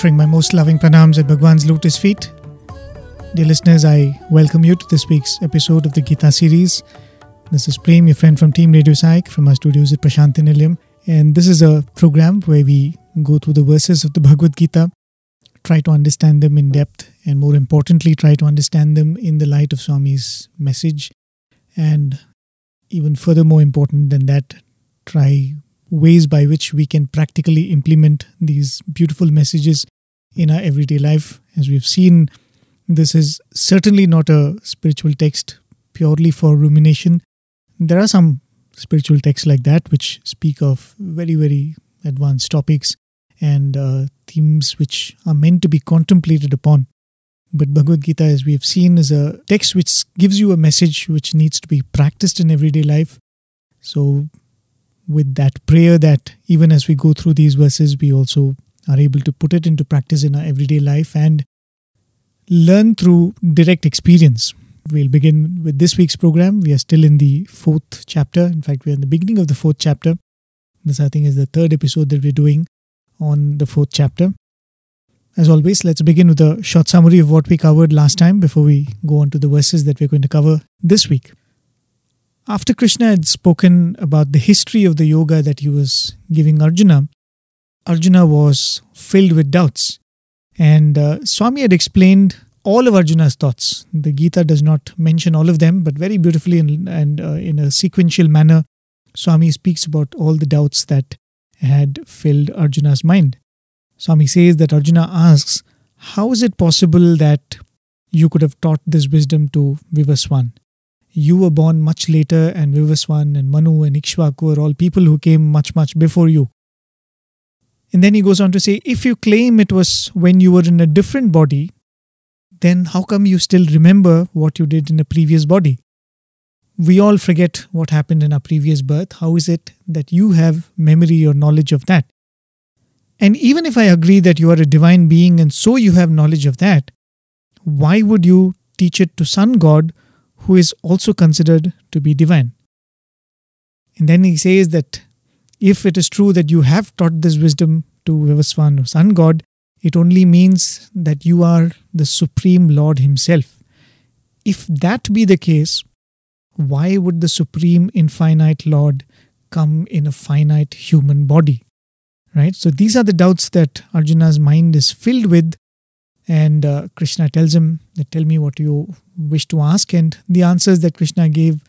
offering my most loving pranams at Bhagwan's lotus feet. Dear listeners, I welcome you to this week's episode of the Gita series. This is Prem, your friend from Team Radio Sai from our studios at Prashanti Nilayam. And this is a program where we go through the verses of the Bhagavad Gita, try to understand them in depth, and more importantly, try to understand them in the light of Swami's message. And even further more important than that, try ways by which we can practically implement these beautiful messages in our everyday life. As we've seen, this is certainly not a spiritual text purely for rumination. There are some spiritual texts like that which speak of very, very advanced topics and uh, themes which are meant to be contemplated upon. But Bhagavad Gita, as we have seen, is a text which gives you a message which needs to be practiced in everyday life. So with that prayer that even as we go through these verses, we also are able to put it into practice in our everyday life and learn through direct experience. We'll begin with this week's program. We are still in the fourth chapter. In fact, we're in the beginning of the fourth chapter. This, I think, is the third episode that we're doing on the fourth chapter. As always, let's begin with a short summary of what we covered last time before we go on to the verses that we're going to cover this week. After Krishna had spoken about the history of the yoga that he was giving Arjuna, Arjuna was filled with doubts. And uh, Swami had explained all of Arjuna's thoughts. The Gita does not mention all of them, but very beautifully and, and uh, in a sequential manner, Swami speaks about all the doubts that had filled Arjuna's mind. Swami says that Arjuna asks, How is it possible that you could have taught this wisdom to Vivaswan? You were born much later, and Vivaswan and Manu and Ikshvaku are all people who came much, much before you. And then he goes on to say, if you claim it was when you were in a different body, then how come you still remember what you did in a previous body? We all forget what happened in our previous birth. How is it that you have memory or knowledge of that? And even if I agree that you are a divine being and so you have knowledge of that, why would you teach it to Sun God who is also considered to be divine. And then he says that if it is true that you have taught this wisdom to Vivaswan or Sun God, it only means that you are the Supreme Lord Himself. If that be the case, why would the Supreme Infinite Lord come in a finite human body? Right? So these are the doubts that Arjuna's mind is filled with and uh, Krishna tells him tell me what you wish to ask. And the answers that Krishna gave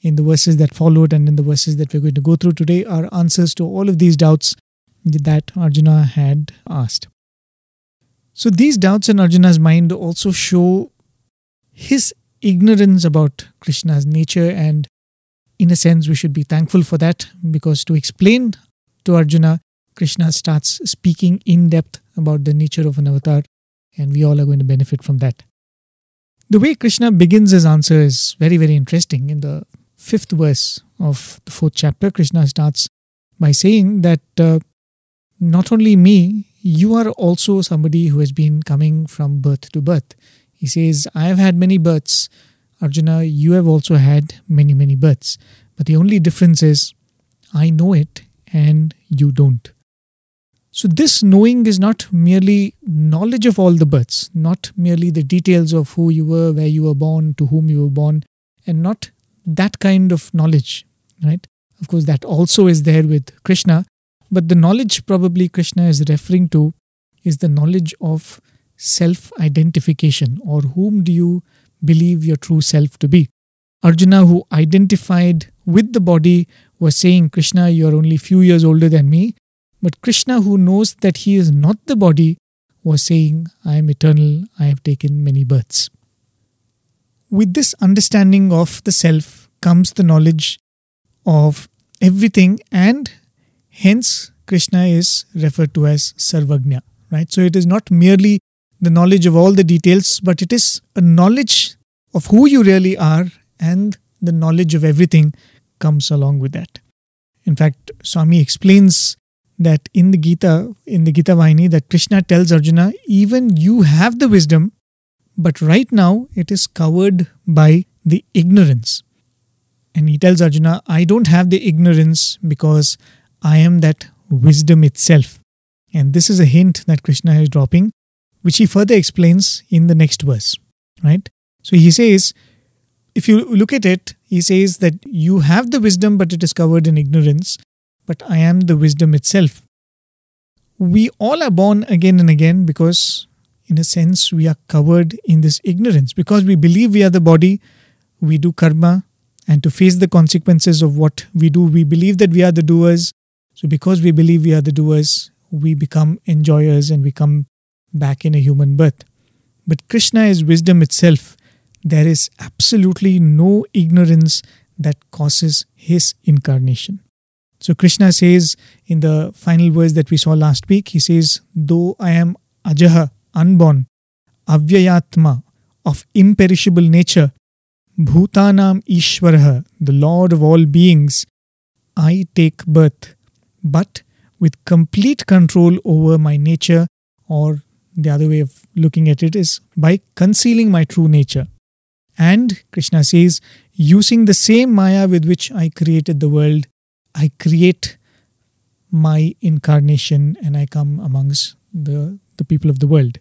in the verses that followed and in the verses that we're going to go through today are answers to all of these doubts that Arjuna had asked. So these doubts in Arjuna's mind also show his ignorance about Krishna's nature and in a sense we should be thankful for that because to explain to Arjuna Krishna starts speaking in depth about the nature of an avatar and we all are going to benefit from that. The way Krishna begins his answer is very, very interesting. In the fifth verse of the fourth chapter, Krishna starts by saying that uh, not only me, you are also somebody who has been coming from birth to birth. He says, I have had many births. Arjuna, you have also had many, many births. But the only difference is, I know it and you don't. So, this knowing is not merely knowledge of all the births, not merely the details of who you were, where you were born, to whom you were born, and not that kind of knowledge, right? Of course, that also is there with Krishna, but the knowledge probably Krishna is referring to is the knowledge of self identification, or whom do you believe your true self to be? Arjuna, who identified with the body, was saying, Krishna, you are only few years older than me, but Krishna, who knows that he is not the body, was saying, I am eternal, I have taken many births. With this understanding of the self comes the knowledge of everything, and hence Krishna is referred to as Sarvagnya. Right? So it is not merely the knowledge of all the details, but it is a knowledge of who you really are, and the knowledge of everything comes along with that. In fact, Swami explains that in the Gita, in the Gita Vahini, that Krishna tells Arjuna, even you have the wisdom, but right now it is covered by the ignorance. And he tells Arjuna, I don't have the ignorance because I am that wisdom itself. And this is a hint that Krishna is dropping, which he further explains in the next verse, right? So he says, if you look at it, he says that you have the wisdom, but it is covered in ignorance, but I am the wisdom itself. We all are born again and again because, in a sense, we are covered in this ignorance. Because we believe we are the body, we do karma, and to face the consequences of what we do, we believe that we are the doers. So, because we believe we are the doers, we become enjoyers and we come back in a human birth. But Krishna is wisdom itself there is absolutely no ignorance that causes his incarnation. So Krishna says in the final verse that we saw last week, he says, Though I am Ajaha, unborn, Avyayatma, of imperishable nature, Bhutanam Ishwaraha, the Lord of all beings, I take birth, but with complete control over my nature, or the other way of looking at it is by concealing my true nature. And Krishna says, using the same Maya with which I created the world, I create my incarnation and I come amongst the, the people of the world.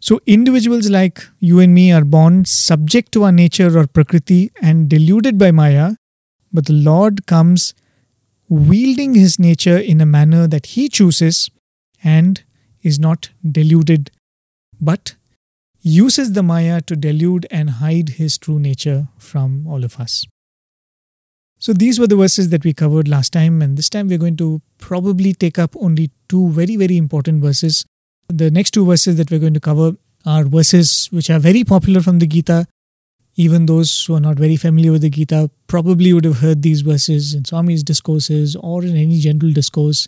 So, individuals like you and me are born subject to our nature or prakriti and deluded by Maya, but the Lord comes wielding his nature in a manner that he chooses and is not deluded but uses the Maya to delude and hide his true nature from all of us. So these were the verses that we covered last time, and this time we're going to probably take up only two very, very important verses. The next two verses that we're going to cover are verses which are very popular from the Gita. Even those who are not very familiar with the Gita probably would have heard these verses in Swami's discourses or in any general discourse,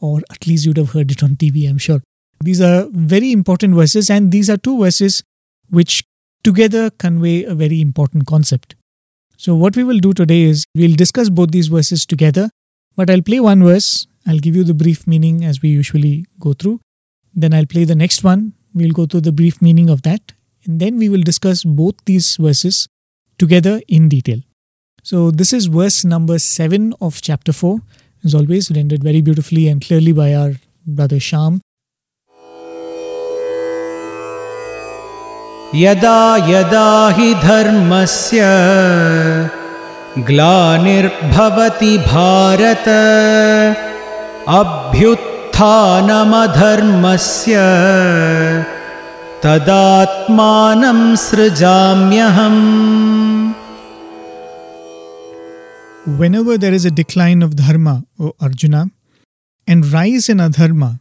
or at least you'd have heard it on TV, I'm sure. These are very important verses, and these are two verses which together convey a very important concept. So, what we will do today is we'll discuss both these verses together, but I'll play one verse, I'll give you the brief meaning as we usually go through. Then I'll play the next one, we'll go through the brief meaning of that, and then we will discuss both these verses together in detail. So, this is verse number 7 of chapter 4, as always, rendered very beautifully and clearly by our brother Sham. यदा यदा हि धर्मस्य ग्लानिर्भवति Bharat अभ्युत्थानमधर्मस्य तदात्मानं सृजाम्यहम् Whenever there is a decline of dharma, O Arjuna, and rise in adharma,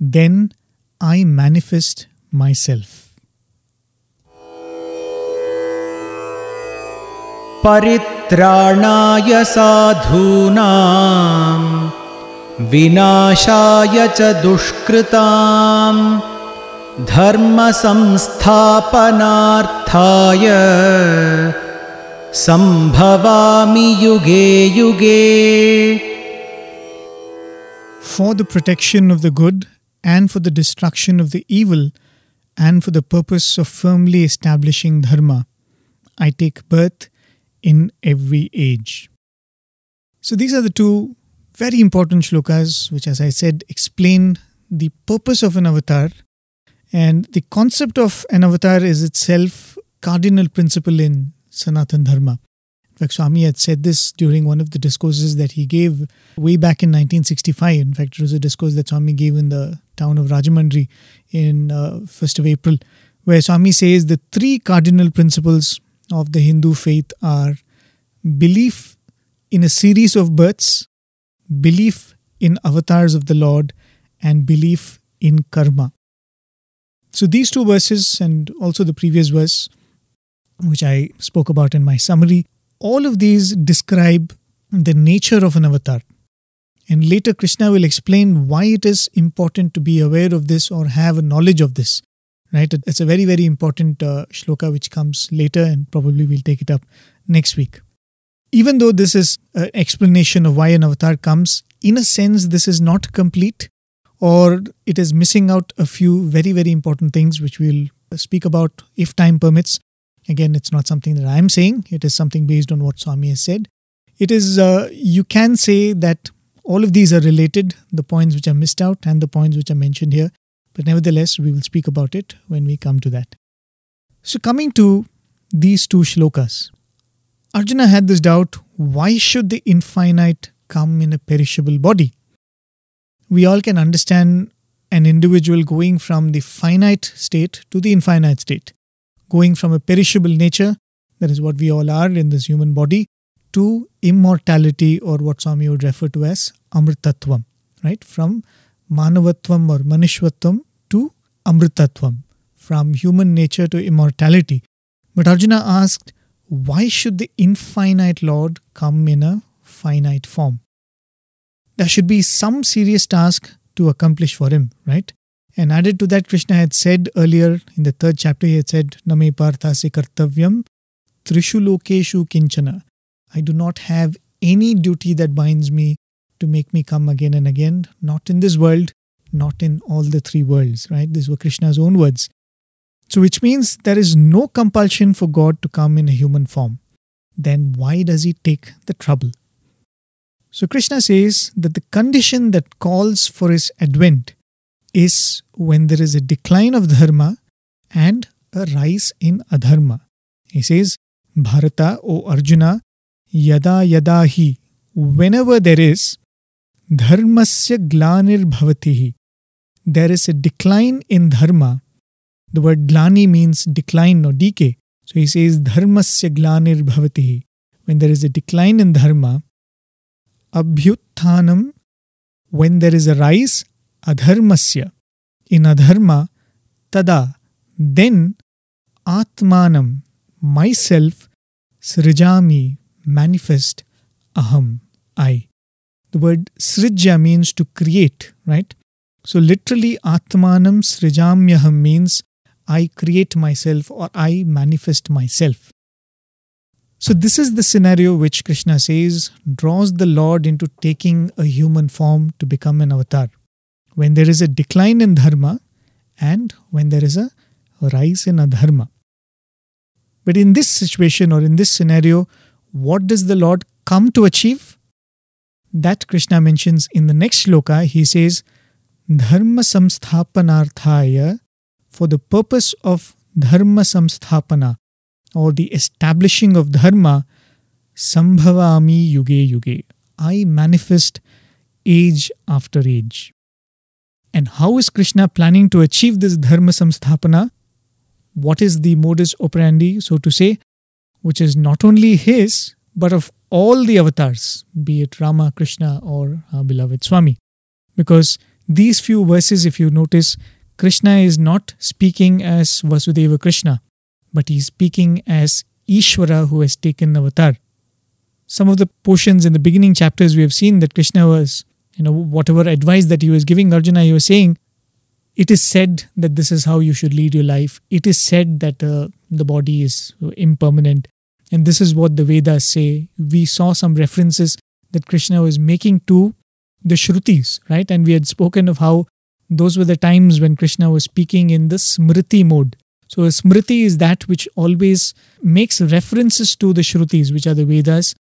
then I manifest myself. परित्राणाय साधूनां विनाशाय च दुष्कृतां धर्मसंस्थापनार्थाय सम्भवामि युगे युगे For the protection of the good and for the destruction of the evil and for the purpose of firmly establishing dharma, I take birth in every age. So these are the two very important shlokas, which, as I said, explain the purpose of an avatar. And the concept of an avatar is itself cardinal principle in Sanatan Dharma. In fact, Swami had said this during one of the discourses that he gave way back in 1965. In fact, it was a discourse that Swami gave in the town of Rajahmundry in uh, 1st of April, where Swami says the three cardinal principles of the Hindu faith are belief in a series of births, belief in avatars of the Lord, and belief in karma. So, these two verses, and also the previous verse, which I spoke about in my summary, all of these describe the nature of an avatar. And later, Krishna will explain why it is important to be aware of this or have a knowledge of this right? It's a very, very important uh, shloka which comes later, and probably we'll take it up next week. Even though this is an explanation of why an avatar comes, in a sense, this is not complete, or it is missing out a few very, very important things which we'll speak about if time permits. Again, it's not something that I'm saying, it is something based on what Swami has said. It is, uh, you can say that all of these are related, the points which are missed out and the points which are mentioned here. But nevertheless, we will speak about it when we come to that. So, coming to these two shlokas, Arjuna had this doubt why should the infinite come in a perishable body? We all can understand an individual going from the finite state to the infinite state, going from a perishable nature, that is what we all are in this human body, to immortality or what Swami would refer to as Amritatvam, right? From Manavatvam or Manishvatvam to Amritatvam, from human nature to immortality. But Arjuna asked, why should the infinite Lord come in a finite form? There should be some serious task to accomplish for him, right? And added to that, Krishna had said earlier in the third chapter, he had said, Name parthase kartavyam trishu kinchana. I do not have any duty that binds me to make me come again and again, not in this world, not in all the three worlds, right? These were Krishna's own words. So, which means there is no compulsion for God to come in a human form. Then why does he take the trouble? So, Krishna says that the condition that calls for his advent is when there is a decline of dharma and a rise in adharma. He says, Bharata, O Arjuna, yada yada hi, whenever there is धर्म से ग्लार्भवती there is a decline in dharma the word glani means decline no D के so this is धर्मस्य ग्लानिर्भवति ही when there is a decline in dharma अभ्युत्थानम when there is a rise say in adharma तदा then आत्मा मई self सृजा manifest अहम आई The word srijya means to create, right? So literally atmanam srijamyaham means I create myself or I manifest myself. So this is the scenario which Krishna says draws the Lord into taking a human form to become an avatar. When there is a decline in dharma and when there is a rise in adharma. But in this situation or in this scenario, what does the Lord come to achieve? That Krishna mentions in the next shloka. He says, Dharma samsthapanarthaya, for the purpose of dharma samsthapana, or the establishing of dharma, sambhavami yuge yuge. I manifest age after age. And how is Krishna planning to achieve this dharma samsthapana? What is the modus operandi, so to say, which is not only his, but of all the avatars, be it Rama, Krishna, or our beloved Swami. Because these few verses, if you notice, Krishna is not speaking as Vasudeva Krishna, but he's speaking as Ishvara who has taken avatar. Some of the portions in the beginning chapters we have seen that Krishna was, you know, whatever advice that he was giving Arjuna, he was saying, it is said that this is how you should lead your life. It is said that uh, the body is impermanent. And this is what the Vedas say. We saw some references that Krishna was making to the Shrutis, right? And we had spoken of how those were the times when Krishna was speaking in the Smriti mode. So, a Smriti is that which always makes references to the Shrutis, which are the Vedas,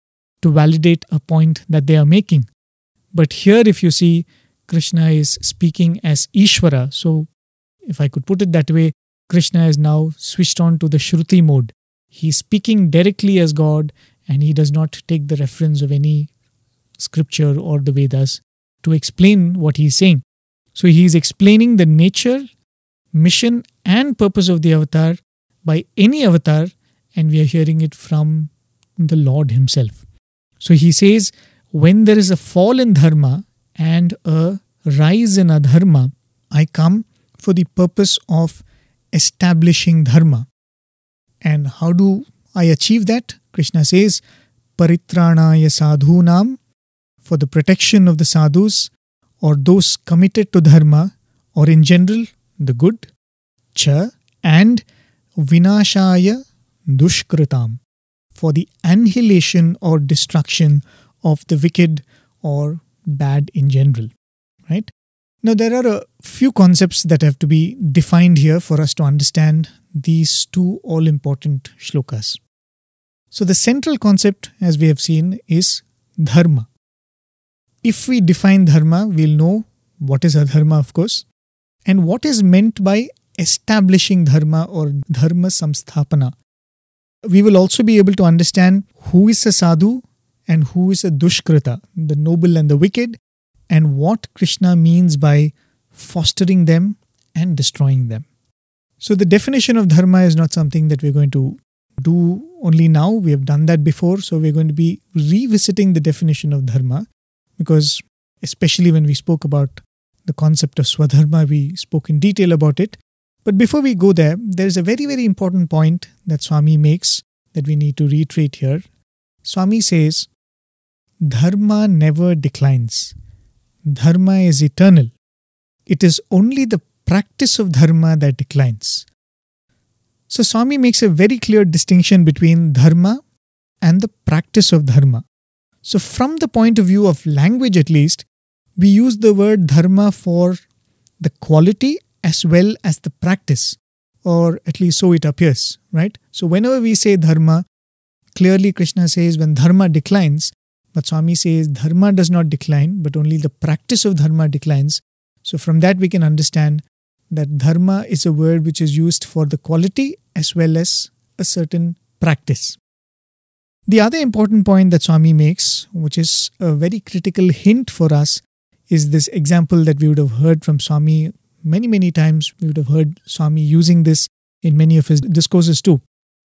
to validate a point that they are making. But here, if you see, Krishna is speaking as Ishvara. So, if I could put it that way, Krishna is now switched on to the Shruti mode. He's speaking directly as God and he does not take the reference of any scripture or the Vedas to explain what he's saying. So he is explaining the nature, mission, and purpose of the avatar by any avatar, and we are hearing it from the Lord Himself. So he says, when there is a fall in dharma and a rise in adharma, I come for the purpose of establishing dharma. And how do I achieve that? Krishna says, Paritranaya sadhunam, for the protection of the sadhus or those committed to dharma or in general the good, cha, and vinashaya dushkritam, for the annihilation or destruction of the wicked or bad in general. Right? Now, there are a few concepts that have to be defined here for us to understand these two all important shlokas. So, the central concept, as we have seen, is dharma. if we define dharma, we'll know what is adharma, of course, and what is meant by establishing dharma or dharma samsthapana. We will also be able to understand who is a sadhu and who is a dushkrita, the noble and the wicked, and what Krishna means by fostering them and destroying them. So, the definition of dharma is not something that we're going to do only now. We have done that before. So, we're going to be revisiting the definition of dharma because, especially when we spoke about the concept of swadharma, we spoke in detail about it. But before we go there, there is a very, very important point that Swami makes that we need to reiterate here. Swami says, Dharma never declines. Dharma is eternal. It is only the practice of dharma that declines. So, Swami makes a very clear distinction between dharma and the practice of dharma. So, from the point of view of language at least, we use the word dharma for the quality as well as the practice, or at least so it appears, right? So, whenever we say dharma, clearly Krishna says when dharma declines, but Swami says dharma does not decline, but only the practice of dharma declines. So, from that, we can understand that dharma is a word which is used for the quality as well as a certain practice. The other important point that Swami makes, which is a very critical hint for us, is this example that we would have heard from Swami many, many times. We would have heard Swami using this in many of his discourses too.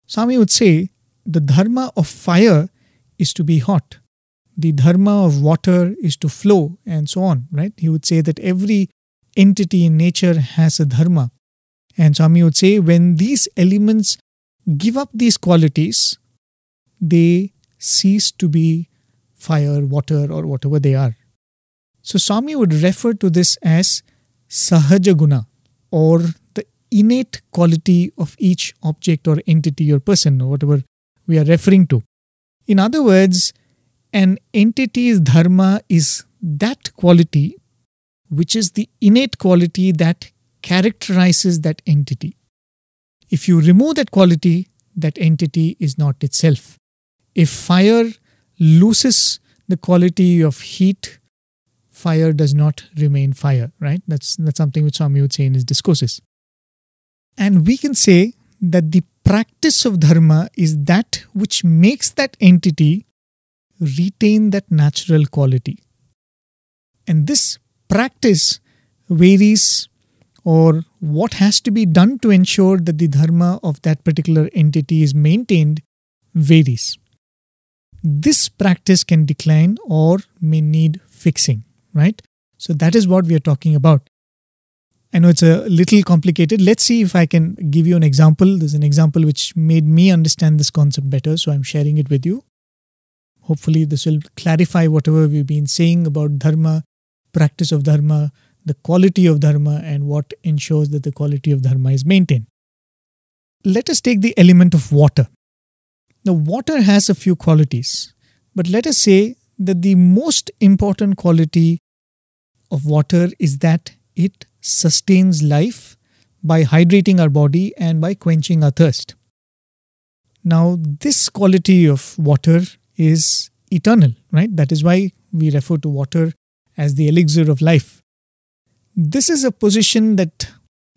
Swami would say the dharma of fire is to be hot, the dharma of water is to flow, and so on, right? He would say that every entity in nature has a dharma. And Swami would say when these elements give up these qualities, they cease to be fire, water, or whatever they are. So Swami would refer to this as sahaja guna or the innate quality of each object or entity or person or whatever we are referring to. In other words, an entity's dharma is that quality which is the innate quality that characterizes that entity. If you remove that quality, that entity is not itself. If fire loses the quality of heat, fire does not remain fire, right? That's, that's something which Swami would say in his discourses. And we can say that the practice of dharma is that which makes that entity retain that natural quality. And this practice varies or what has to be done to ensure that the dharma of that particular entity is maintained varies. This practice can decline or may need fixing, right? So that is what we are talking about. I know it's a little complicated. Let's see if I can give you an example. There's an example which made me understand this concept better, so I'm sharing it with you. Hopefully, this will clarify whatever we've been saying about dharma practice of dharma, the quality of dharma, and what ensures that the quality of dharma is maintained. Let us take the element of water. Now, water has a few qualities, but let us say that the most important quality of water is that it sustains life by hydrating our body and by quenching our thirst. Now, this quality of water is eternal, right? That is why we refer to water as the elixir of life. This is a position that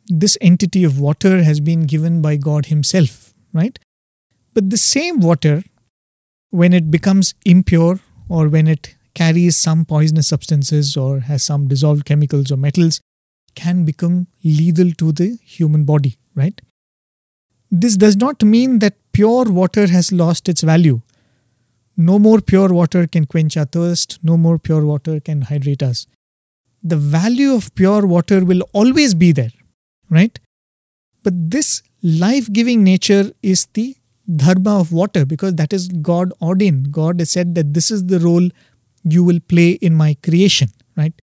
this entity of water has been given by God Himself, right? But the same water, when it becomes impure or when it carries some poisonous substances or has some dissolved chemicals or metals, can become lethal to the human body, right? This does not mean that pure water has lost its value. No more pure water can quench our thirst, no more pure water can hydrate us. The value of pure water will always be there, right? But this life giving nature is the dharma of water because that is God ordained. God has said that this is the role you will play in my creation, right?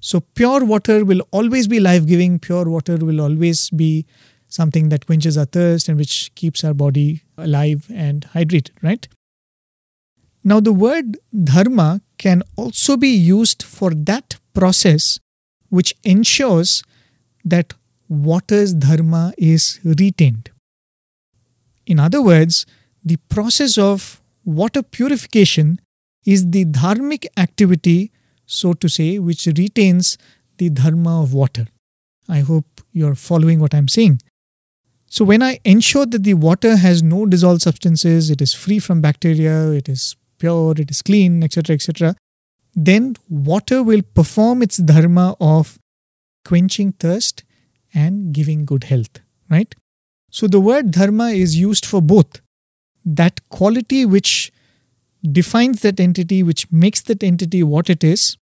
So, pure water will always be life giving, pure water will always be something that quenches our thirst and which keeps our body alive and hydrated, right? Now, the word dharma can also be used for that process which ensures that water's dharma is retained. In other words, the process of water purification is the dharmic activity so to say, which retains the dharma of water. I hope you're following what I'm saying. So, when I ensure that the water has no dissolved substances, it is free from bacteria, it is pure, it is clean, etc., etc., then water will perform its dharma of quenching thirst and giving good health, right? So, the word dharma is used for both that quality which defines that entity, which makes that entity what it is,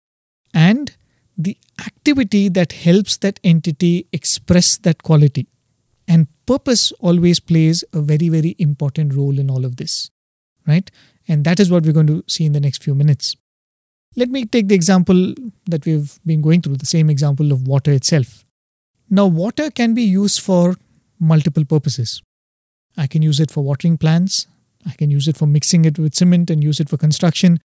and the activity that helps that entity express that quality. And purpose always plays a very, very important role in all of this, right? And that is what we're going to see in the next few minutes. Let me take the example that we've been going through, the same example of water itself. Now, water can be used for multiple purposes. I can use it for watering plants, I can use it for mixing it with cement and use it for construction.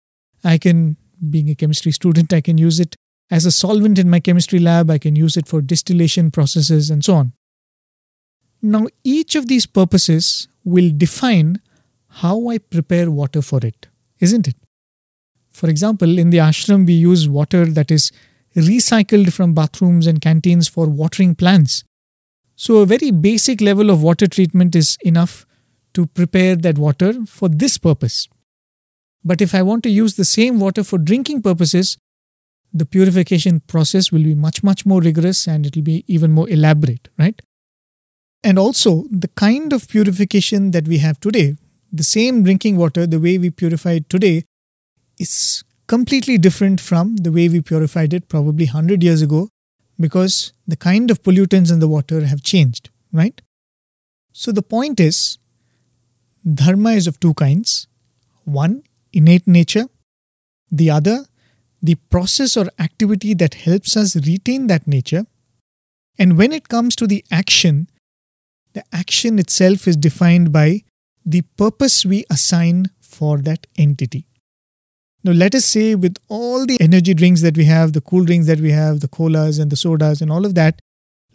I can, being a chemistry student, I can use it as a solvent in my chemistry lab. I can use it for distillation processes and so on. Now, each of these purposes will define how I prepare water for it, isn't it? For example, in the ashram, we use water that is recycled from bathrooms and canteens for watering plants. So, a very basic level of water treatment is enough to prepare that water for this purpose. But if I want to use the same water for drinking purposes, the purification process will be much, much more rigorous and it will be even more elaborate, right? And also, the kind of purification that we have today, the same drinking water, the way we purify it today, is completely different from the way we purified it probably 100 years ago because the kind of pollutants in the water have changed, right? So the point is, dharma is of two kinds one, innate nature, the other, the process or activity that helps us retain that nature. And when it comes to the action, the action itself is defined by the purpose we assign for that entity. Now, let us say, with all the energy drinks that we have, the cool drinks that we have, the colas and the sodas and all of that,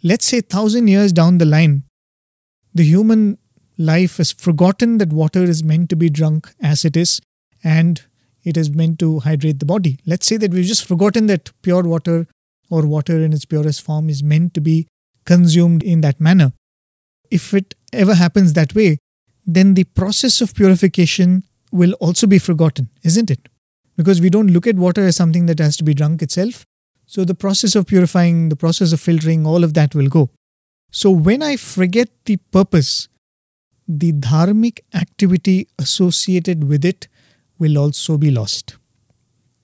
let's say thousand years down the line, the human life has forgotten that water is meant to be drunk as it is and it is meant to hydrate the body. Let's say that we've just forgotten that pure water or water in its purest form is meant to be consumed in that manner. If it ever happens that way, then the process of purification will also be forgotten, isn't it? Because we don't look at water as something that has to be drunk itself. So the process of purifying, the process of filtering, all of that will go. So when I forget the purpose, the dharmic activity associated with it will also be lost.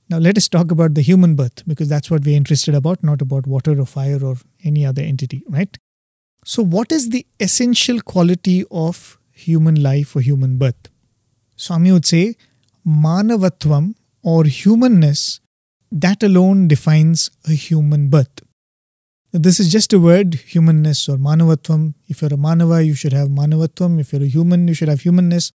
Now, let us talk about the human birth because that's what we're interested about, not about water or fire or any other entity, right? So, what is the essential quality of human life or human birth? Swami would say, Manavatvam or humanness, that alone defines a human birth. This is just a word, humanness or manavatvam. If you're a manava, you should have manavatvam. If you're a human, you should have humanness.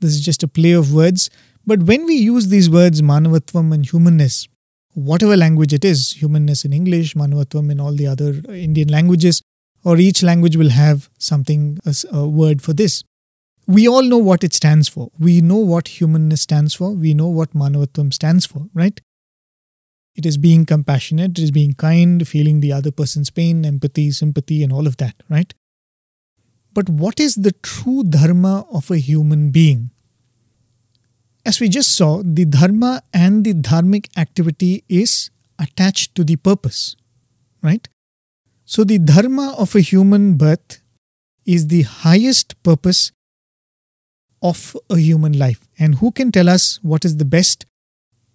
This is just a play of words. But when we use these words, manavatvam and humanness, whatever language it is, humanness in English, manavatvam in all the other Indian languages, or each language will have something, a, a word for this. We all know what it stands for. We know what humanness stands for. We know what manavatvam stands for, right? It is being compassionate, it is being kind, feeling the other person's pain, empathy, sympathy, and all of that, right? But what is the true dharma of a human being? As we just saw, the dharma and the dharmic activity is attached to the purpose, right? So, the dharma of a human birth is the highest purpose of a human life. And who can tell us what is the best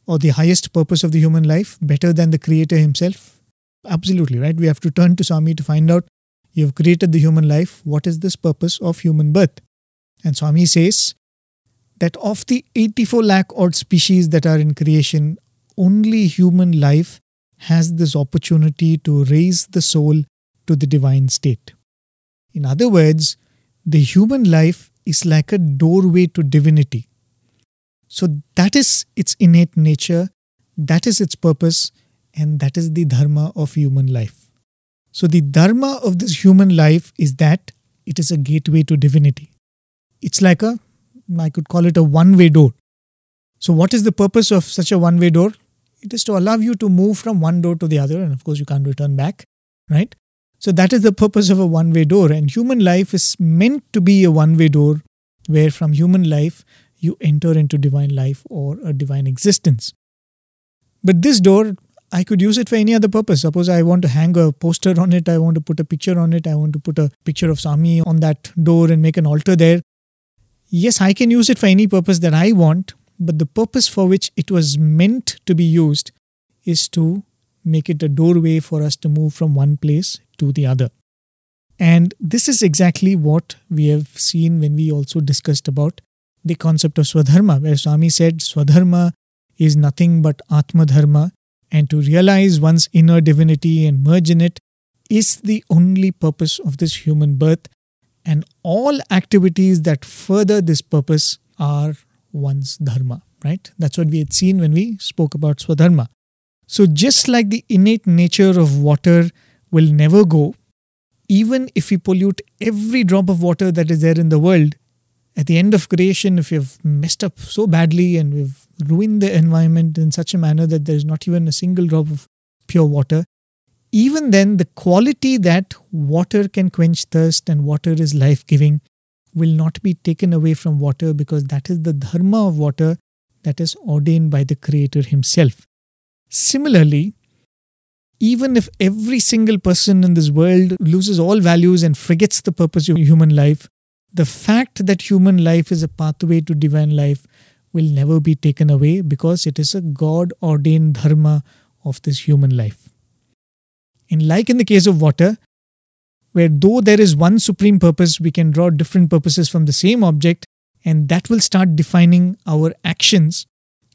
or the highest purpose of the human life better than the creator himself? Absolutely, right? We have to turn to Swami to find out you have created the human life. What is this purpose of human birth? And Swami says that of the 84 lakh odd species that are in creation, only human life has this opportunity to raise the soul to the divine state. In other words, the human life is like a doorway to divinity. So that is its innate nature, that is its purpose, and that is the dharma of human life. So the dharma of this human life is that it is a gateway to divinity. It's like a, I could call it a one way door. So, what is the purpose of such a one way door? It is to allow you to move from one door to the other, and of course, you can't return back, right? So, that is the purpose of a one way door. And human life is meant to be a one way door where from human life you enter into divine life or a divine existence. But this door, I could use it for any other purpose. Suppose I want to hang a poster on it, I want to put a picture on it, I want to put a picture of Swami on that door and make an altar there. Yes, I can use it for any purpose that I want, but the purpose for which it was meant to be used is to make it a doorway for us to move from one place to the other. And this is exactly what we have seen when we also discussed about the concept of Swadharma, where Swami said Swadharma is nothing but Atma Dharma, and to realize one's inner divinity and merge in it is the only purpose of this human birth, and all activities that further this purpose are one's dharma, right? That's what we had seen when we spoke about Swadharma. So, just like the innate nature of water will never go, even if we pollute every drop of water that is there in the world, at the end of creation, if we've messed up so badly and we've ruined the environment in such a manner that there's not even a single drop of pure water, even then, the quality that water can quench thirst and water is life giving will not be taken away from water because that is the dharma of water that is ordained by the Creator Himself. Similarly, even if every single person in this world loses all values and forgets the purpose of human life, the fact that human life is a pathway to divine life will never be taken away because it is a God ordained dharma of this human life. And like in the case of water, where though there is one supreme purpose, we can draw different purposes from the same object, and that will start defining our actions.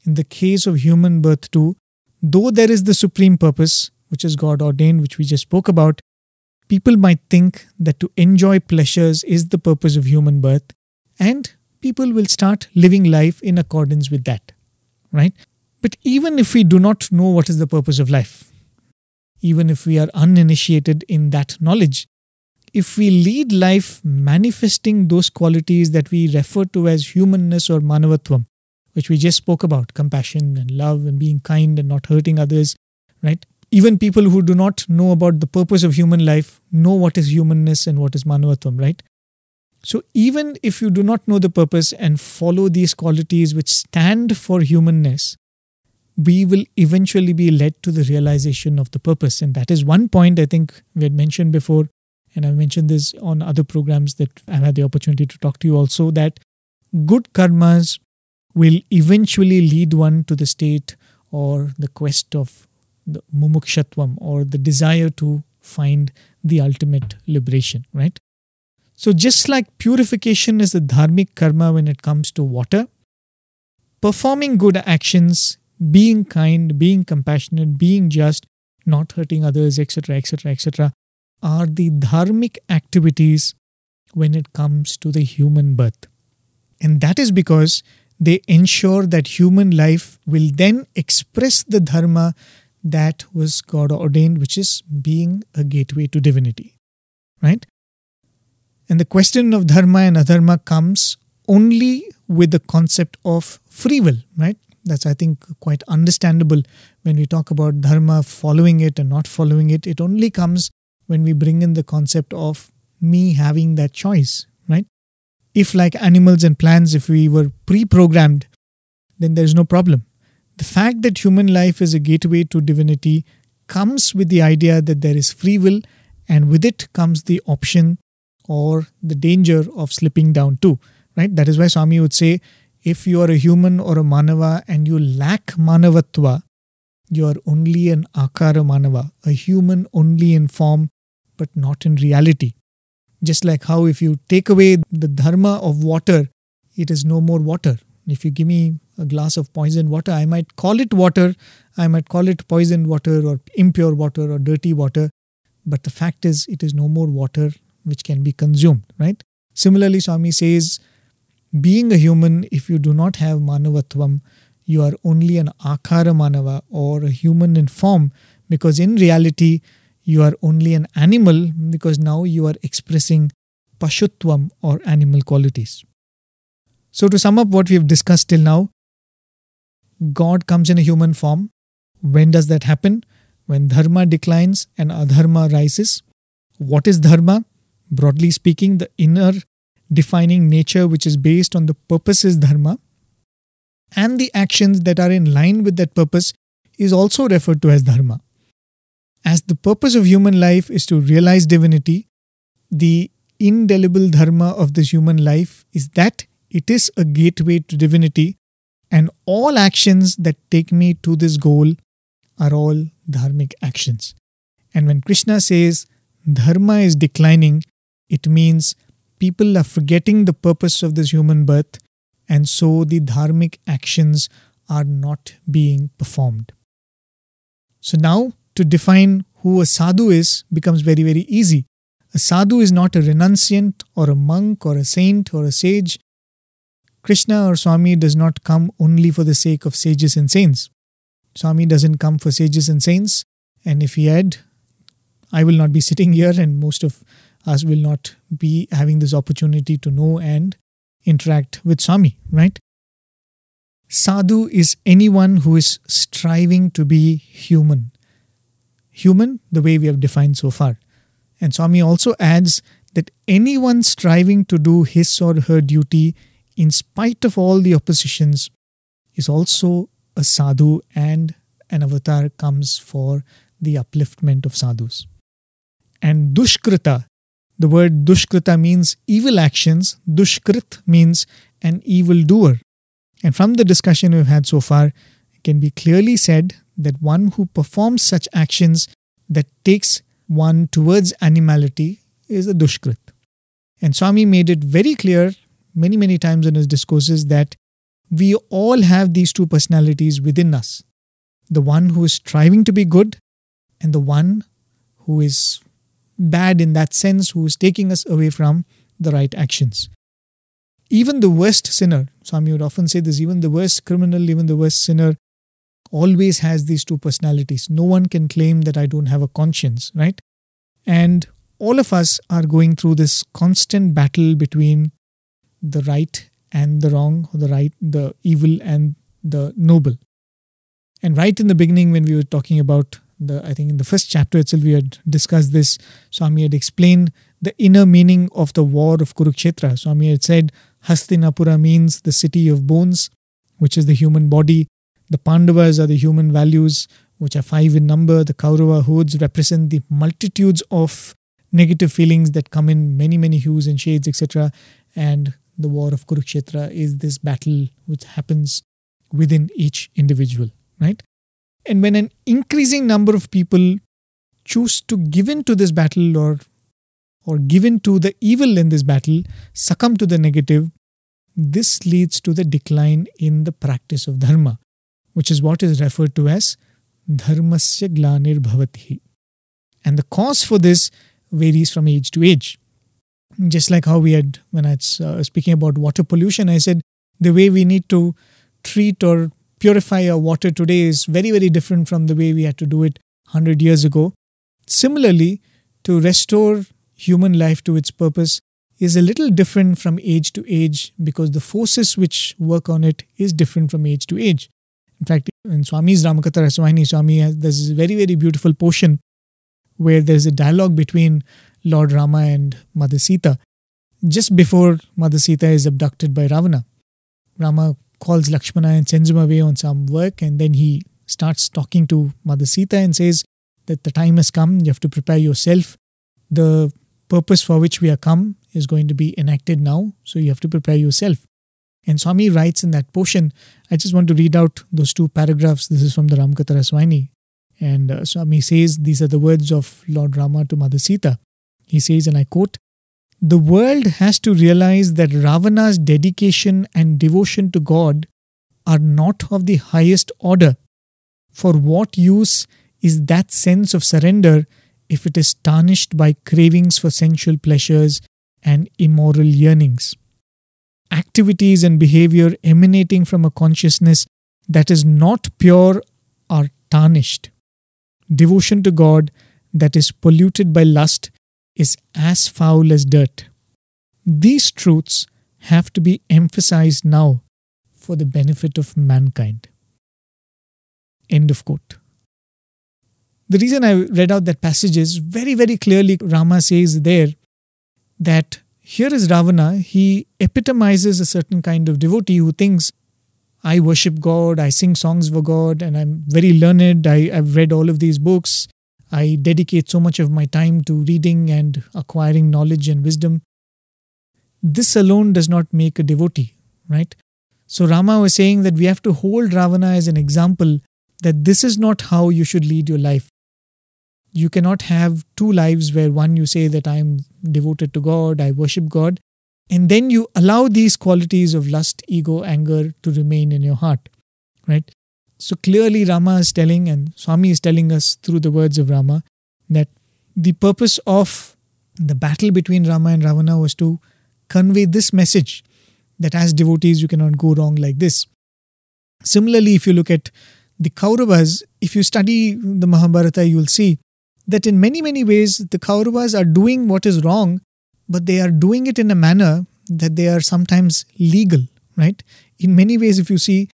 In the case of human birth, too, though there is the supreme purpose, which is God ordained, which we just spoke about, people might think that to enjoy pleasures is the purpose of human birth, and people will start living life in accordance with that, right? But even if we do not know what is the purpose of life, even if we are uninitiated in that knowledge, if we lead life manifesting those qualities that we refer to as humanness or manavatvam, which we just spoke about compassion and love and being kind and not hurting others, right? Even people who do not know about the purpose of human life know what is humanness and what is manavatvam, right? So, even if you do not know the purpose and follow these qualities which stand for humanness, we will eventually be led to the realization of the purpose. And that is one point I think we had mentioned before, and I've mentioned this on other programs that I've had the opportunity to talk to you also that good karmas will eventually lead one to the state or the quest of the mumukshatvam or the desire to find the ultimate liberation, right? So, just like purification is the dharmic karma when it comes to water, performing good actions, being kind, being compassionate, being just, not hurting others, etc., etc., etc., are the dharmic activities when it comes to the human birth. And that is because they ensure that human life will then express the dharma that was God ordained, which is being a gateway to divinity. Right? And the question of dharma and adharma comes only with the concept of free will, right? That's, I think, quite understandable when we talk about dharma, following it and not following it. It only comes when we bring in the concept of me having that choice, right? If, like animals and plants, if we were pre programmed, then there's no problem. The fact that human life is a gateway to divinity comes with the idea that there is free will, and with it comes the option or the danger of slipping down too, right? That is why Swami would say, if you are a human or a manava and you lack manavatva, you are only an akara manava, a human only in form but not in reality. Just like how if you take away the dharma of water, it is no more water. If you give me a glass of poisoned water, I might call it water, I might call it poisoned water or impure water or dirty water, but the fact is, it is no more water which can be consumed, right? Similarly, Swami says, being a human, if you do not have manavatvam, you are only an akara manava or a human in form, because in reality, you are only an animal because now you are expressing pashutvam or animal qualities. So, to sum up what we have discussed till now, God comes in a human form. When does that happen? When dharma declines and adharma rises. What is dharma? Broadly speaking, the inner defining nature which is based on the purpose is dharma. And the actions that are in line with that purpose is also referred to as dharma. As the purpose of human life is to realize divinity, the indelible dharma of this human life is that it is a gateway to divinity, and all actions that take me to this goal are all dharmic actions. And when Krishna says dharma is declining, it means people are forgetting the purpose of this human birth, and so the dharmic actions are not being performed. So now to define who a sadhu is becomes very, very easy. A sadhu is not a renunciant or a monk or a saint or a sage. Krishna or Swami does not come only for the sake of sages and saints. Swami doesn't come for sages and saints, and if he had, I will not be sitting here, and most of us will not be having this opportunity to know and interact with Swami, right? Sadhu is anyone who is striving to be human. Human, the way we have defined so far. And Swami also adds that anyone striving to do his or her duty in spite of all the oppositions is also a sadhu and an avatar comes for the upliftment of sadhus. And dushkrita, the word dushkrita means evil actions, dushkrit means an evil doer. And from the discussion we've had so far, it can be clearly said that one who performs such actions that takes one towards animality is a dushkrit. And Swami made it very clear many, many times in his discourses that we all have these two personalities within us the one who is striving to be good and the one who is bad in that sense, who is taking us away from the right actions. Even the worst sinner, Swami would often say this, even the worst criminal, even the worst sinner always has these two personalities. No one can claim that I don't have a conscience, right? And all of us are going through this constant battle between the right and the wrong, the right, the evil and the noble. And right in the beginning, when we were talking about the, I think in the first chapter itself, we had discussed this. Swami had explained the inner meaning of the war of Kurukshetra. Swami had said Hastinapura means the city of bones, which is the human body. The Pandavas are the human values, which are five in number. The Kaurava hoods represent the multitudes of negative feelings that come in many, many hues and shades, etc. And the war of Kurukshetra is this battle which happens within each individual, right? And when an increasing number of people choose to give in to this battle or or give in to the evil in this battle, succumb to the negative, this leads to the decline in the practice of dharma, which is what is referred to as dharmasya glanir bhavati. And the cause for this varies from age to age. Just like how we had, when I was uh, speaking about water pollution, I said the way we need to treat or purify our water today is very, very different from the way we had to do it 100 years ago. Similarly, to restore human life to its purpose is a little different from age to age because the forces which work on it is different from age to age. In fact, in Swami's Ramakatha Rasavahini, Swami has there's this very, very beautiful portion where there's a dialogue between Lord Rama and Mother Sita just before Mother Sita is abducted by Ravana. Rama calls Lakshmana and sends him away on some work, and then he starts talking to Mother Sita and says that the time has come, you have to prepare yourself. The purpose for which we are come is going to be enacted now, so you have to prepare yourself. And Swami writes in that portion, I just want to read out those two paragraphs. This is from the Ramakatha Rasavahini. And uh, Swami says, These are the words of Lord Rama to Mother Sita. He says, and I quote, The world has to realize that Ravana's dedication and devotion to God are not of the highest order. For what use is that sense of surrender if it is tarnished by cravings for sensual pleasures and immoral yearnings? Activities and behavior emanating from a consciousness that is not pure are tarnished. Devotion to God that is polluted by lust is as foul as dirt. These truths have to be emphasized now for the benefit of mankind. End of quote. The reason I read out that passage is very, very clearly Rama says there that here is Ravana, he epitomizes a certain kind of devotee who thinks, I worship God, I sing songs for God, and I'm very learned. I, I've read all of these books. I dedicate so much of my time to reading and acquiring knowledge and wisdom. This alone does not make a devotee, right? So Rama was saying that we have to hold Ravana as an example that this is not how you should lead your life. You cannot have two lives where one you say that I'm devoted to God, I worship God, and then you allow these qualities of lust, ego, anger to remain in your heart, right? So clearly, Rama is telling, and Swami is telling us through the words of Rama, that the purpose of the battle between Rama and Ravana was to convey this message that as devotees you cannot go wrong like this. Similarly, if you look at the Kauravas, if you study the Mahabharata, you will see that in many, many ways the Kauravas are doing what is wrong, but they are doing it in a manner that they are sometimes legal, right? In many ways, if you see,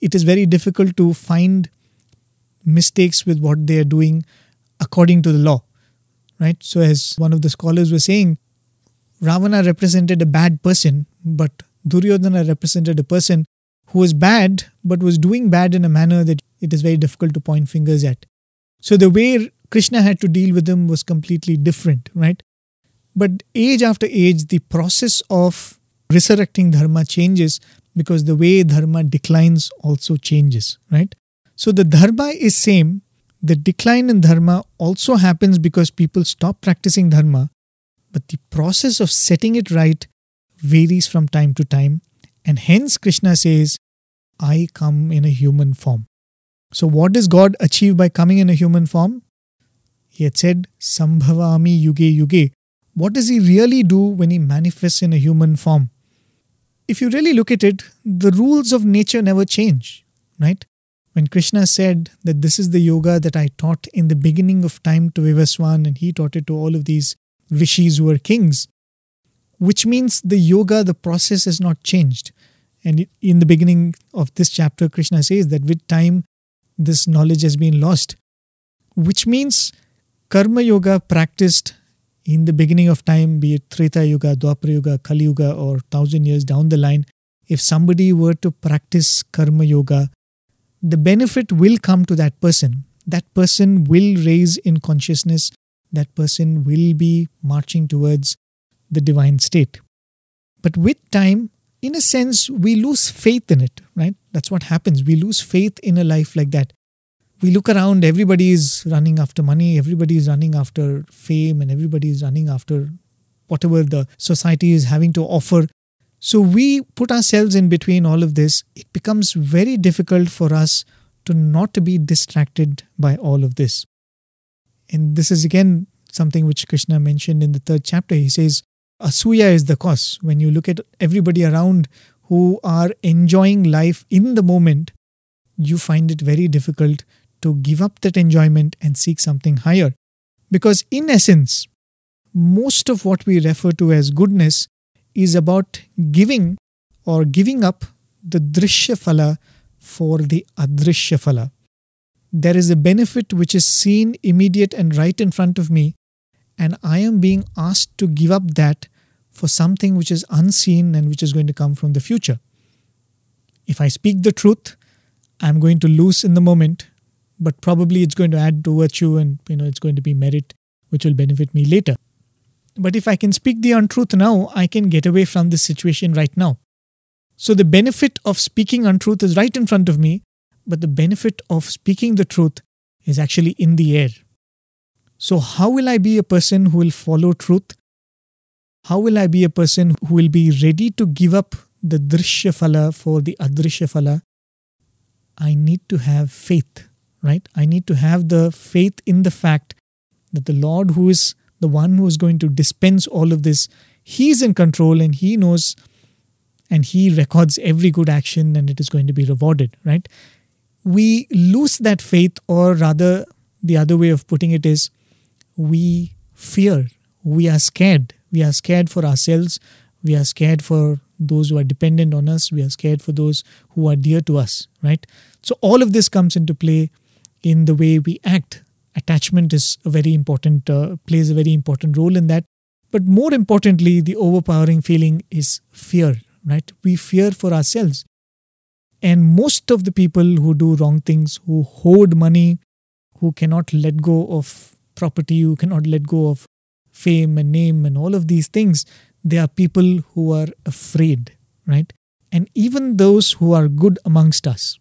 it is very difficult to find mistakes with what they are doing according to the law, right? So, as one of the scholars was saying, Ravana represented a bad person, but Duryodhana represented a person who was bad but was doing bad in a manner that it is very difficult to point fingers at. So the way Krishna had to deal with him was completely different, right? But age after age, the process of resurrecting dharma changes because the way dharma declines also changes, right? So the dharma is same. The decline in dharma also happens because people stop practicing dharma, but the process of setting it right varies from time to time. And hence, Krishna says, I come in a human form. So, what does God achieve by coming in a human form? He had said, Sambhavami Yuge Yuge. What does he really do when he manifests in a human form? If you really look at it, the rules of nature never change, right? When Krishna said that this is the yoga that I taught in the beginning of time to Vivaswan and he taught it to all of these rishis who were kings, which means the yoga, the process has not changed. And in the beginning of this chapter, Krishna says that with time, this knowledge has been lost, which means karma yoga practiced in the beginning of time, be it Treta Yuga, Dwapara Yuga, Kali Yuga, or thousand years down the line, if somebody were to practice karma yoga, the benefit will come to that person. That person will raise in consciousness. That person will be marching towards the divine state. But with time, in a sense, we lose faith in it, right? That's what happens. We lose faith in a life like that. We look around, everybody is running after money, everybody is running after fame, and everybody is running after whatever the society is having to offer. So we put ourselves in between all of this. It becomes very difficult for us to not be distracted by all of this. And this is again something which Krishna mentioned in the third chapter. He says, Asuya is the cause. When you look at everybody around who are enjoying life in the moment, you find it very difficult to give up that enjoyment and seek something higher. Because, in essence, most of what we refer to as goodness is about giving or giving up the drishya phala for the adrishya phala. There is a benefit which is seen immediate and right in front of me, and I am being asked to give up that for something which is unseen and which is going to come from the future. If I speak the truth, I'm going to lose in the moment, but probably it's going to add to virtue and you know it's going to be merit which will benefit me later. But if I can speak the untruth now, I can get away from this situation right now. So the benefit of speaking untruth is right in front of me, but the benefit of speaking the truth is actually in the air. So, how will I be a person who will follow truth? How will I be a person who will be ready to give up the drishya phala for the adrishya phala? I need to have faith, right? I need to have the faith in the fact that the Lord, who is the one who is going to dispense all of this, He's in control and He knows and He records every good action and it is going to be rewarded, right? We lose that faith, or rather, the other way of putting it is we fear, we are scared. We are scared for ourselves, we are scared for those who are dependent on us, we are scared for those who are dear to us, right? So, all of this comes into play in the way we act. attachment is a very important uh, plays a very important role in that. But more importantly the overpowering feeling is fear right? We fear for ourselves. And most of the people who do wrong things who hoard money who cannot let go of property who cannot let go of fame and name and all of these things they are people who are afraid right? And even those who are good amongst us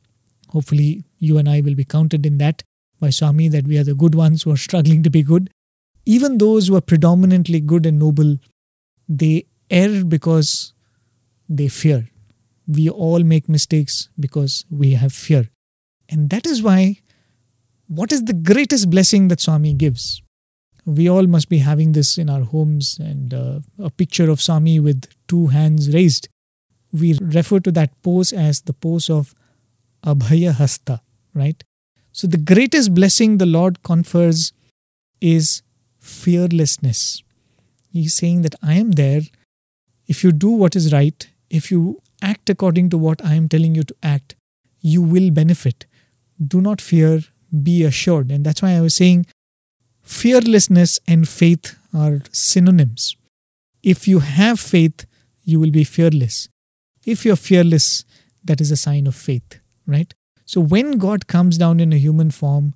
hopefully you and i will be counted in that by Swami that we are the good ones who are struggling to be good. Even those who are predominantly good and noble, they err because they fear. We all make mistakes because we have fear. And that is why, what is the greatest blessing that Swami gives? We all must be having this in our homes and uh, a picture of Swami with two hands raised. We refer to that pose as the pose of Abhaya Hasta, right? So, the greatest blessing the Lord confers is fearlessness. He's saying that I am there. If you do what is right, if you act according to what I am telling you to act, you will benefit. Do not fear, be assured. And that's why I was saying fearlessness and faith are synonyms. If you have faith, you will be fearless. If you're fearless, that is a sign of faith, right? So when God comes down in a human form,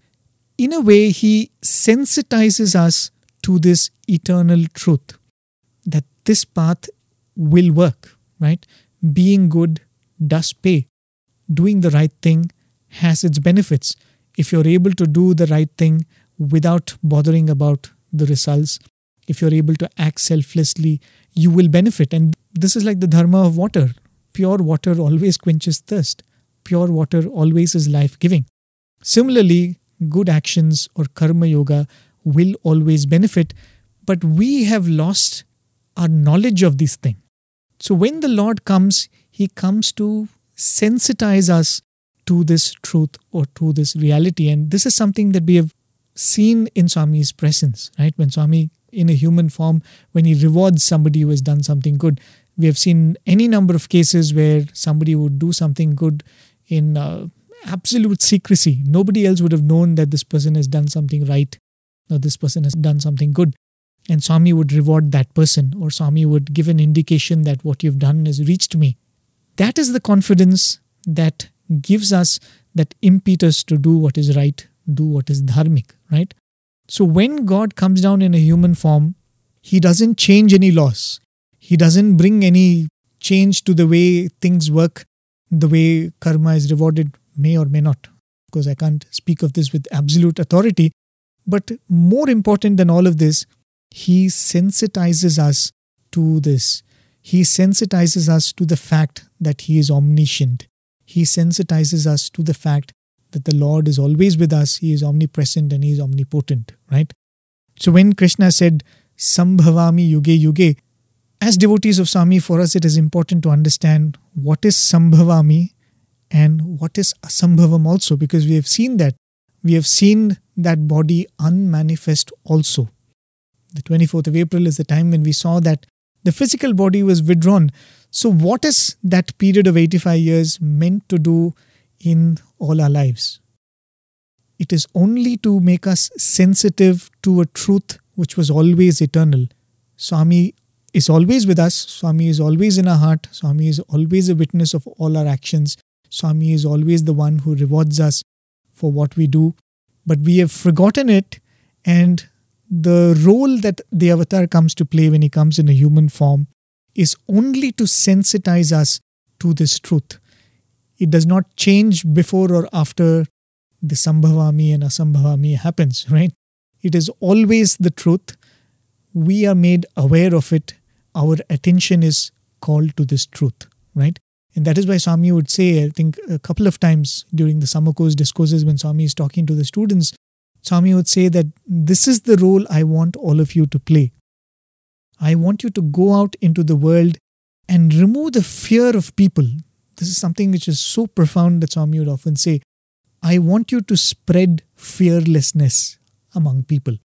in a way, He sensitizes us to this eternal truth that this path will work, right? Being good does pay. Doing the right thing has its benefits. If you're able to do the right thing without bothering about the results, if you're able to act selflessly, you will benefit. And this is like the dharma of water. Pure water always quenches thirst pure water always is life giving. Similarly, good actions or karma yoga will always benefit, but we have lost our knowledge of this thing. So when the Lord comes, He comes to sensitize us to this truth or to this reality. And this is something that we have seen in Swami's presence, right? When Swami, in a human form, when he rewards somebody who has done something good, we have seen any number of cases where somebody would do something good in uh, absolute secrecy. Nobody else would have known that this person has done something right or this person has done something good. And Swami would reward that person, or Swami would give an indication that what you've done has reached me. That is the confidence that gives us that impetus to do what is right, do what is dharmic, right? So when God comes down in a human form, He doesn't change any laws. He doesn't bring any change to the way things work the way karma is rewarded may or may not. Because I can't speak of this with absolute authority. But more important than all of this, he sensitizes us to this. He sensitizes us to the fact that he is omniscient. He sensitizes us to the fact that the Lord is always with us, he is omnipresent and he is omnipotent, right? So when Krishna said, Sambhavami yuge yuge, as devotees of Swami, for us it is important to understand what is Sambhavami and what is Asambhavam also, because we have seen that. We have seen that body unmanifest also. The 24th of April is the time when we saw that the physical body was withdrawn. So, what is that period of 85 years meant to do in all our lives? It is only to make us sensitive to a truth which was always eternal. Swami is always with us. Swami is always in our heart. Swami is always a witness of all our actions. Swami is always the one who rewards us for what we do. But we have forgotten it, and the role that the avatar comes to play when he comes in a human form is only to sensitize us to this truth. It does not change before or after the Sambhavami and Asambhavami happens, right? It is always the truth we are made aware of it, our attention is called to this truth, right? And that is why Swami would say, I think a couple of times during the summer course discourses when Swami is talking to the students, Swami would say that this is the role I want all of you to play. I want you to go out into the world and remove the fear of people. This is something which is so profound that Swami would often say. I want you to spread fearlessness among people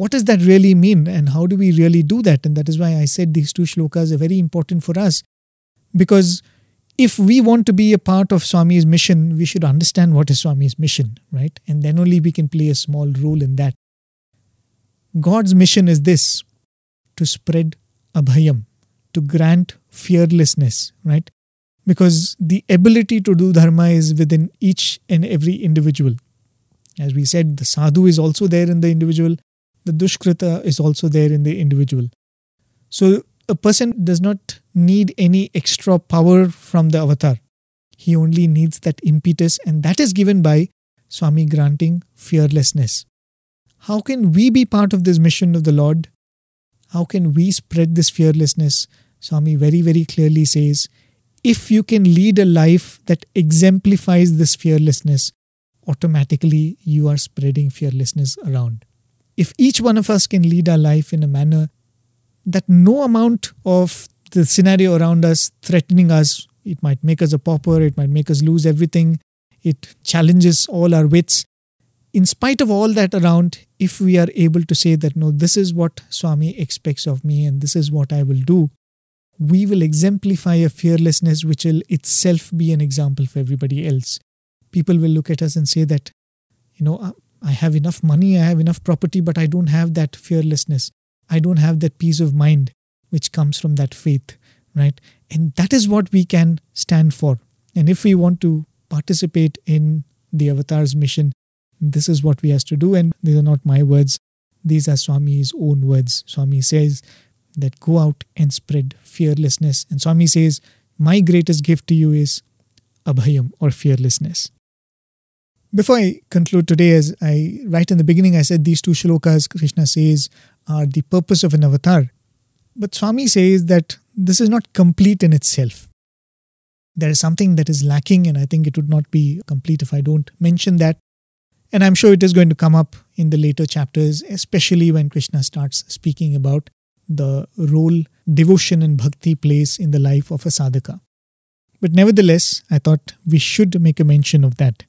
what does that really mean and how do we really do that? And that is why I said these two shlokas are very important for us because if we want to be a part of Swami's mission, we should understand what is Swami's mission, right? And then only we can play a small role in that. God's mission is this to spread abhayam, to grant fearlessness, right? Because the ability to do dharma is within each and every individual. As we said, the sadhu is also there in the individual, the dushkrita is also there in the individual. So a person does not need any extra power from the avatar. He only needs that impetus, and that is given by Swami granting fearlessness. How can we be part of this mission of the Lord? How can we spread this fearlessness? Swami very, very clearly says if you can lead a life that exemplifies this fearlessness, automatically you are spreading fearlessness around. If each one of us can lead our life in a manner that no amount of the scenario around us threatening us, it might make us a pauper, it might make us lose everything, it challenges all our wits. In spite of all that around, if we are able to say that, no, this is what Swami expects of me and this is what I will do, we will exemplify a fearlessness which will itself be an example for everybody else. People will look at us and say that, you know, uh, I have enough money, I have enough property, but I don't have that fearlessness. I don't have that peace of mind which comes from that faith, right? And that is what we can stand for. And if we want to participate in the avatar's mission, this is what we have to do. And these are not my words, these are Swami's own words. Swami says that go out and spread fearlessness. And Swami says, My greatest gift to you is abhayam or fearlessness. Before I conclude today, as I right in the beginning, I said these two shlokas Krishna says are the purpose of an avatar. But Swami says that this is not complete in itself. There is something that is lacking, and I think it would not be complete if I don't mention that. And I'm sure it is going to come up in the later chapters, especially when Krishna starts speaking about the role devotion and bhakti plays in the life of a sadhaka. But nevertheless, I thought we should make a mention of that.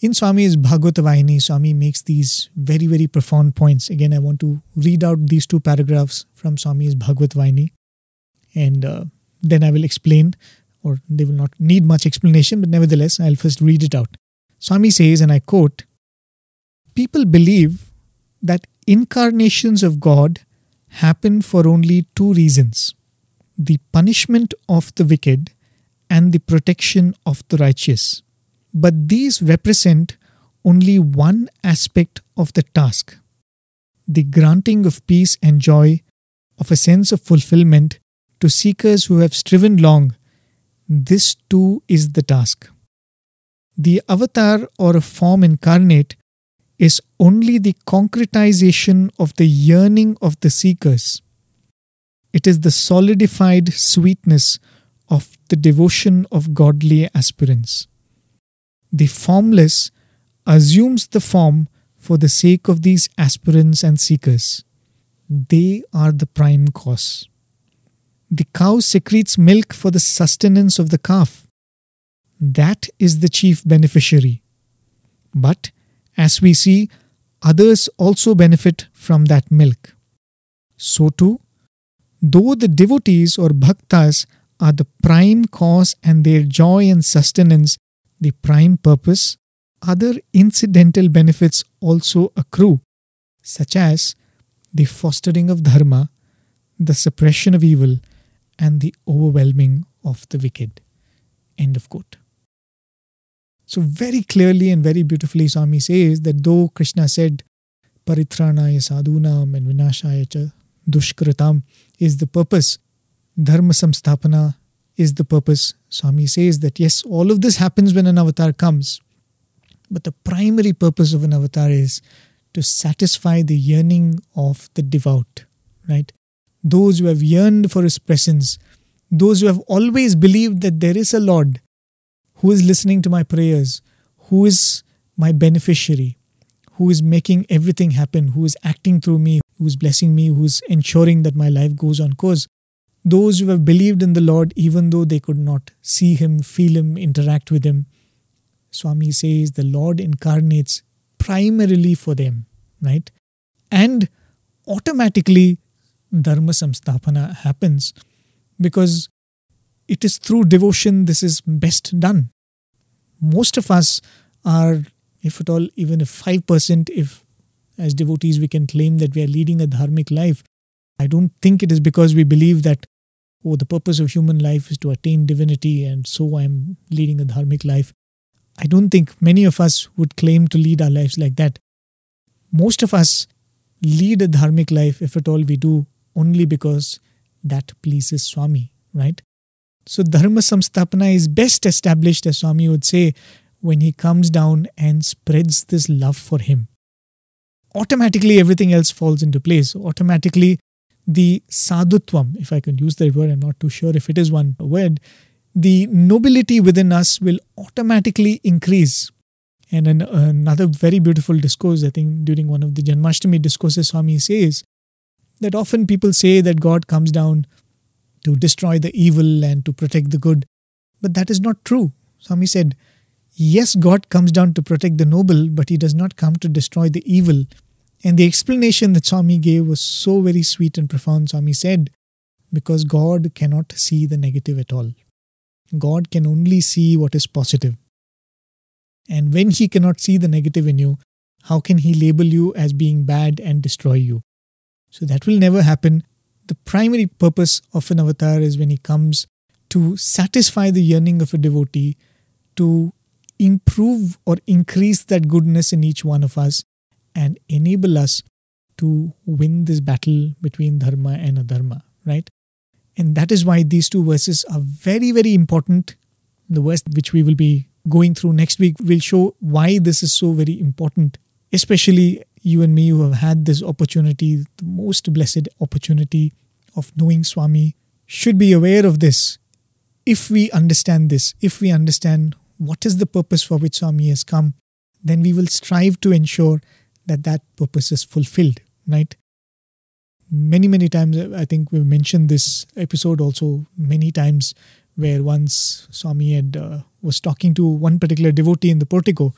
In Swami's Bhagavata Swami makes these very, very profound points. Again, I want to read out these two paragraphs from Swami's Bhagavata and uh, then I will explain, or they will not need much explanation, but nevertheless, I'll first read it out. Swami says, and I quote People believe that incarnations of God happen for only two reasons the punishment of the wicked and the protection of the righteous. But these represent only one aspect of the task the granting of peace and joy, of a sense of fulfillment to seekers who have striven long. This too is the task. The avatar or a form incarnate is only the concretization of the yearning of the seekers. It is the solidified sweetness of the devotion of godly aspirants the formless assumes the form for the sake of these aspirants and seekers. They are the prime cause. The cow secretes milk for the sustenance of the calf. That is the chief beneficiary. But, as we see, others also benefit from that milk. So too, though the devotees or bhaktas are the prime cause and their joy and sustenance the prime purpose, other incidental benefits also accrue, such as the fostering of dharma, the suppression of evil, and the overwhelming of the wicked. End of quote. So, very clearly and very beautifully, Swami says that though Krishna said, Paritranaya sadhunam and vinashaya dushkritam is the purpose, dharma samstapana is the purpose. Swami says that yes, all of this happens when an avatar comes. But the primary purpose of an avatar is to satisfy the yearning of the devout, right? Those who have yearned for His presence, those who have always believed that there is a Lord who is listening to my prayers, who is my beneficiary, who is making everything happen, who is acting through me, who is blessing me, who is ensuring that my life goes on course those who have believed in the Lord, even though they could not see Him, feel Him, interact with Him. Swami says the Lord incarnates primarily for them, right? And automatically, Dharma Samstapana happens because it is through devotion this is best done. Most of us are, if at all, even if 5%, if as devotees we can claim that we are leading a dharmic life, I don't think it is because we believe that, oh, the purpose of human life is to attain divinity and so I'm leading a dharmic life. I don't think many of us would claim to lead our lives like that. Most of us lead a dharmic life, if at all we do, only because that pleases Swami, right? So Dharma Samstapana is best established, as Swami would say, when he comes down and spreads this love for him. Automatically, everything else falls into place. Automatically, the sadhutvam, if I can use that word, I'm not too sure if it is one word, the nobility within us will automatically increase. And an, another very beautiful discourse, I think, during one of the Janmashtami discourses, Swami says that often people say that God comes down to destroy the evil and to protect the good. But that is not true. Swami said, Yes, God comes down to protect the noble, but He does not come to destroy the evil. And the explanation that Swami gave was so very sweet and profound. Swami said, Because God cannot see the negative at all. God can only see what is positive. And when He cannot see the negative in you, how can He label you as being bad and destroy you? So that will never happen. The primary purpose of an avatar is when he comes to satisfy the yearning of a devotee, to improve or increase that goodness in each one of us, and enable us to win this battle between dharma and adharma, right? And that is why these two verses are very, very important. The verse which we will be going through next week will show why this is so very important, especially you and me who have had this opportunity, the most blessed opportunity of knowing Swami, should be aware of this. If we understand this, if we understand what is the purpose for which Swami has come, then we will strive to ensure that that purpose is fulfilled, right? Many, many times, I think we've mentioned this episode also many times, where once Swami had uh, was talking to one particular devotee in the portico,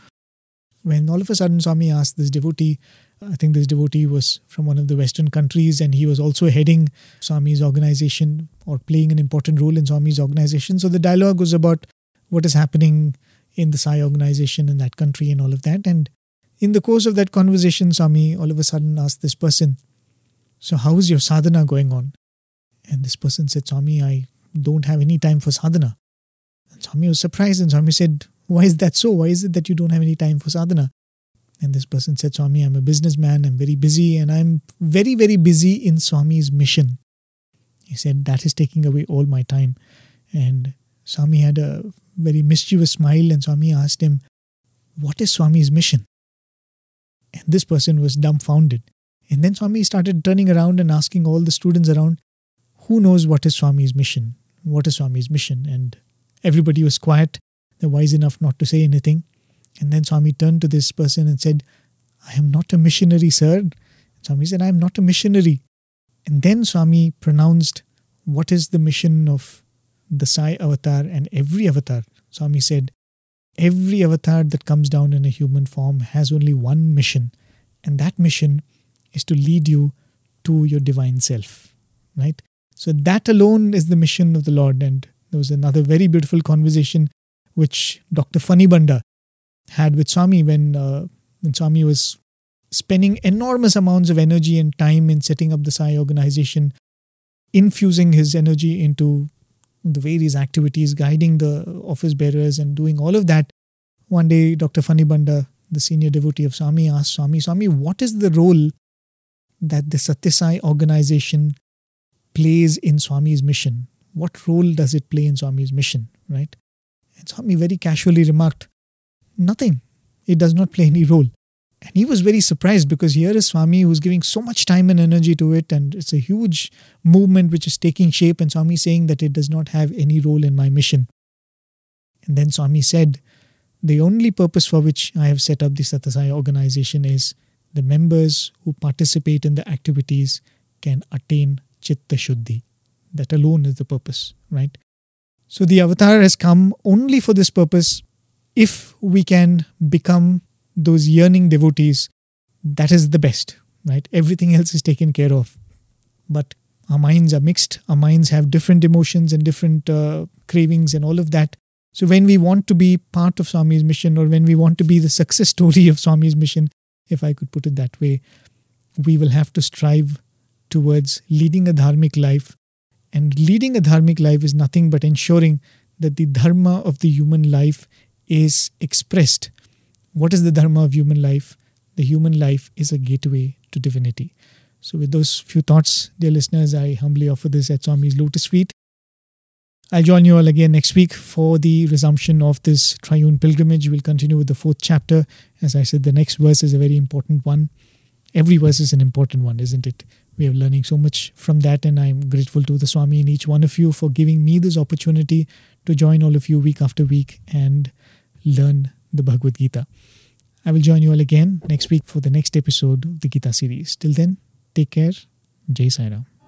when all of a sudden Swami asked this devotee, I think this devotee was from one of the Western countries and he was also heading Swami's organization or playing an important role in Swami's organization. So the dialogue was about what is happening in the Sai organization in that country and all of that. And in the course of that conversation, Swami all of a sudden asked this person, So, how is your sadhana going on? And this person said, Swami, I don't have any time for sadhana. And Swami was surprised and Swami said, why is that so? Why is it that you don't have any time for sadhana? And this person said, Swami, I'm a businessman, I'm very busy, and I'm very, very busy in Swami's mission. He said, That is taking away all my time. And Swami had a very mischievous smile, and Swami asked him, What is Swami's mission? And this person was dumbfounded. And then Swami started turning around and asking all the students around, Who knows what is Swami's mission? What is Swami's mission? And everybody was quiet. They're wise enough not to say anything. And then Swami turned to this person and said, I am not a missionary, sir. And Swami said, I am not a missionary. And then Swami pronounced what is the mission of the Sai avatar and every avatar. Swami said, Every avatar that comes down in a human form has only one mission, and that mission is to lead you to your divine self. Right? So that alone is the mission of the Lord. And there was another very beautiful conversation which Dr. Fanibunda had with Swami when, uh, when Swami was spending enormous amounts of energy and time in setting up the Sai organization, infusing his energy into the various activities, guiding the office bearers, and doing all of that. One day, Dr. Fanibunda, the senior devotee of Swami, asked Swami, Swami, what is the role that the Sathya Sai organization plays in Swami's mission? What role does it play in Swami's mission, right? And Swami very casually remarked, Nothing. It does not play any role. And he was very surprised because here is Swami who's giving so much time and energy to it, and it's a huge movement which is taking shape, and Swami saying that it does not have any role in my mission. And then Swami said, The only purpose for which I have set up the Sathya Sai organization is the members who participate in the activities can attain Chitta Shuddhi. That alone is the purpose, right? So the avatar has come only for this purpose. If we can become those yearning devotees, that is the best, right? Everything else is taken care of. But Our minds are mixed. Our minds have different emotions and different uh, cravings and all of that. So when we want to be part of Swami's mission or when we want to be the success story of Swami's mission, if I could put it that way, we will have to strive towards leading a dharmic life. And leading a dharmic life is nothing but ensuring that the dharma of the human life is expressed. What is the dharma of human life? The human life is a gateway to divinity. So, with those few thoughts, dear listeners, I humbly offer this at Swami's Lotus Feet. I'll join you all again next week for the resumption of this triune pilgrimage. We'll continue with the fourth chapter. As I said, the next verse is a very important one. Every verse is an important one, isn't it? We are learning so much from that, and I'm grateful to the Swami and each one of you for giving me this opportunity to join all of you week after week and learn the Bhagavad Gita. I will join you all again next week for the next episode of the Gita series. Till then, Take care. Jai Sai Ram.